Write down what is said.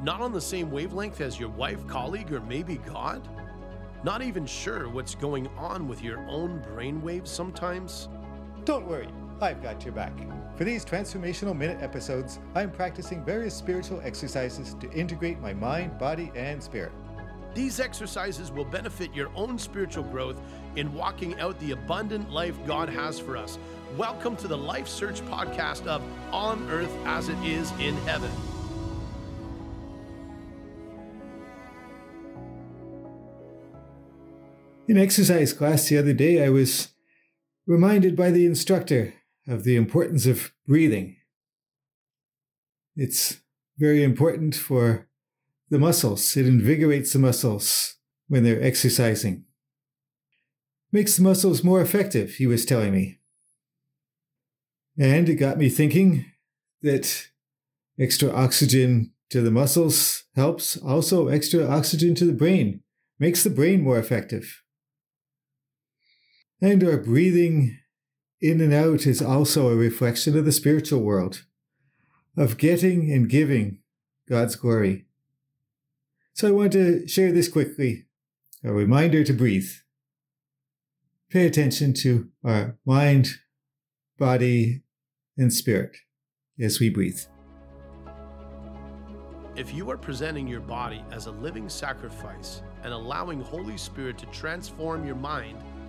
Not on the same wavelength as your wife, colleague, or maybe God? Not even sure what's going on with your own brainwaves sometimes? Don't worry, I've got your back. For these transformational minute episodes, I'm practicing various spiritual exercises to integrate my mind, body, and spirit. These exercises will benefit your own spiritual growth in walking out the abundant life God has for us. Welcome to the Life Search podcast of On Earth as It Is in Heaven. In exercise class the other day, I was reminded by the instructor of the importance of breathing. It's very important for the muscles. It invigorates the muscles when they're exercising. Makes the muscles more effective, he was telling me. And it got me thinking that extra oxygen to the muscles helps, also extra oxygen to the brain, makes the brain more effective. And our breathing in and out is also a reflection of the spiritual world, of getting and giving God's glory. So I want to share this quickly a reminder to breathe. Pay attention to our mind, body, and spirit as we breathe. If you are presenting your body as a living sacrifice and allowing Holy Spirit to transform your mind,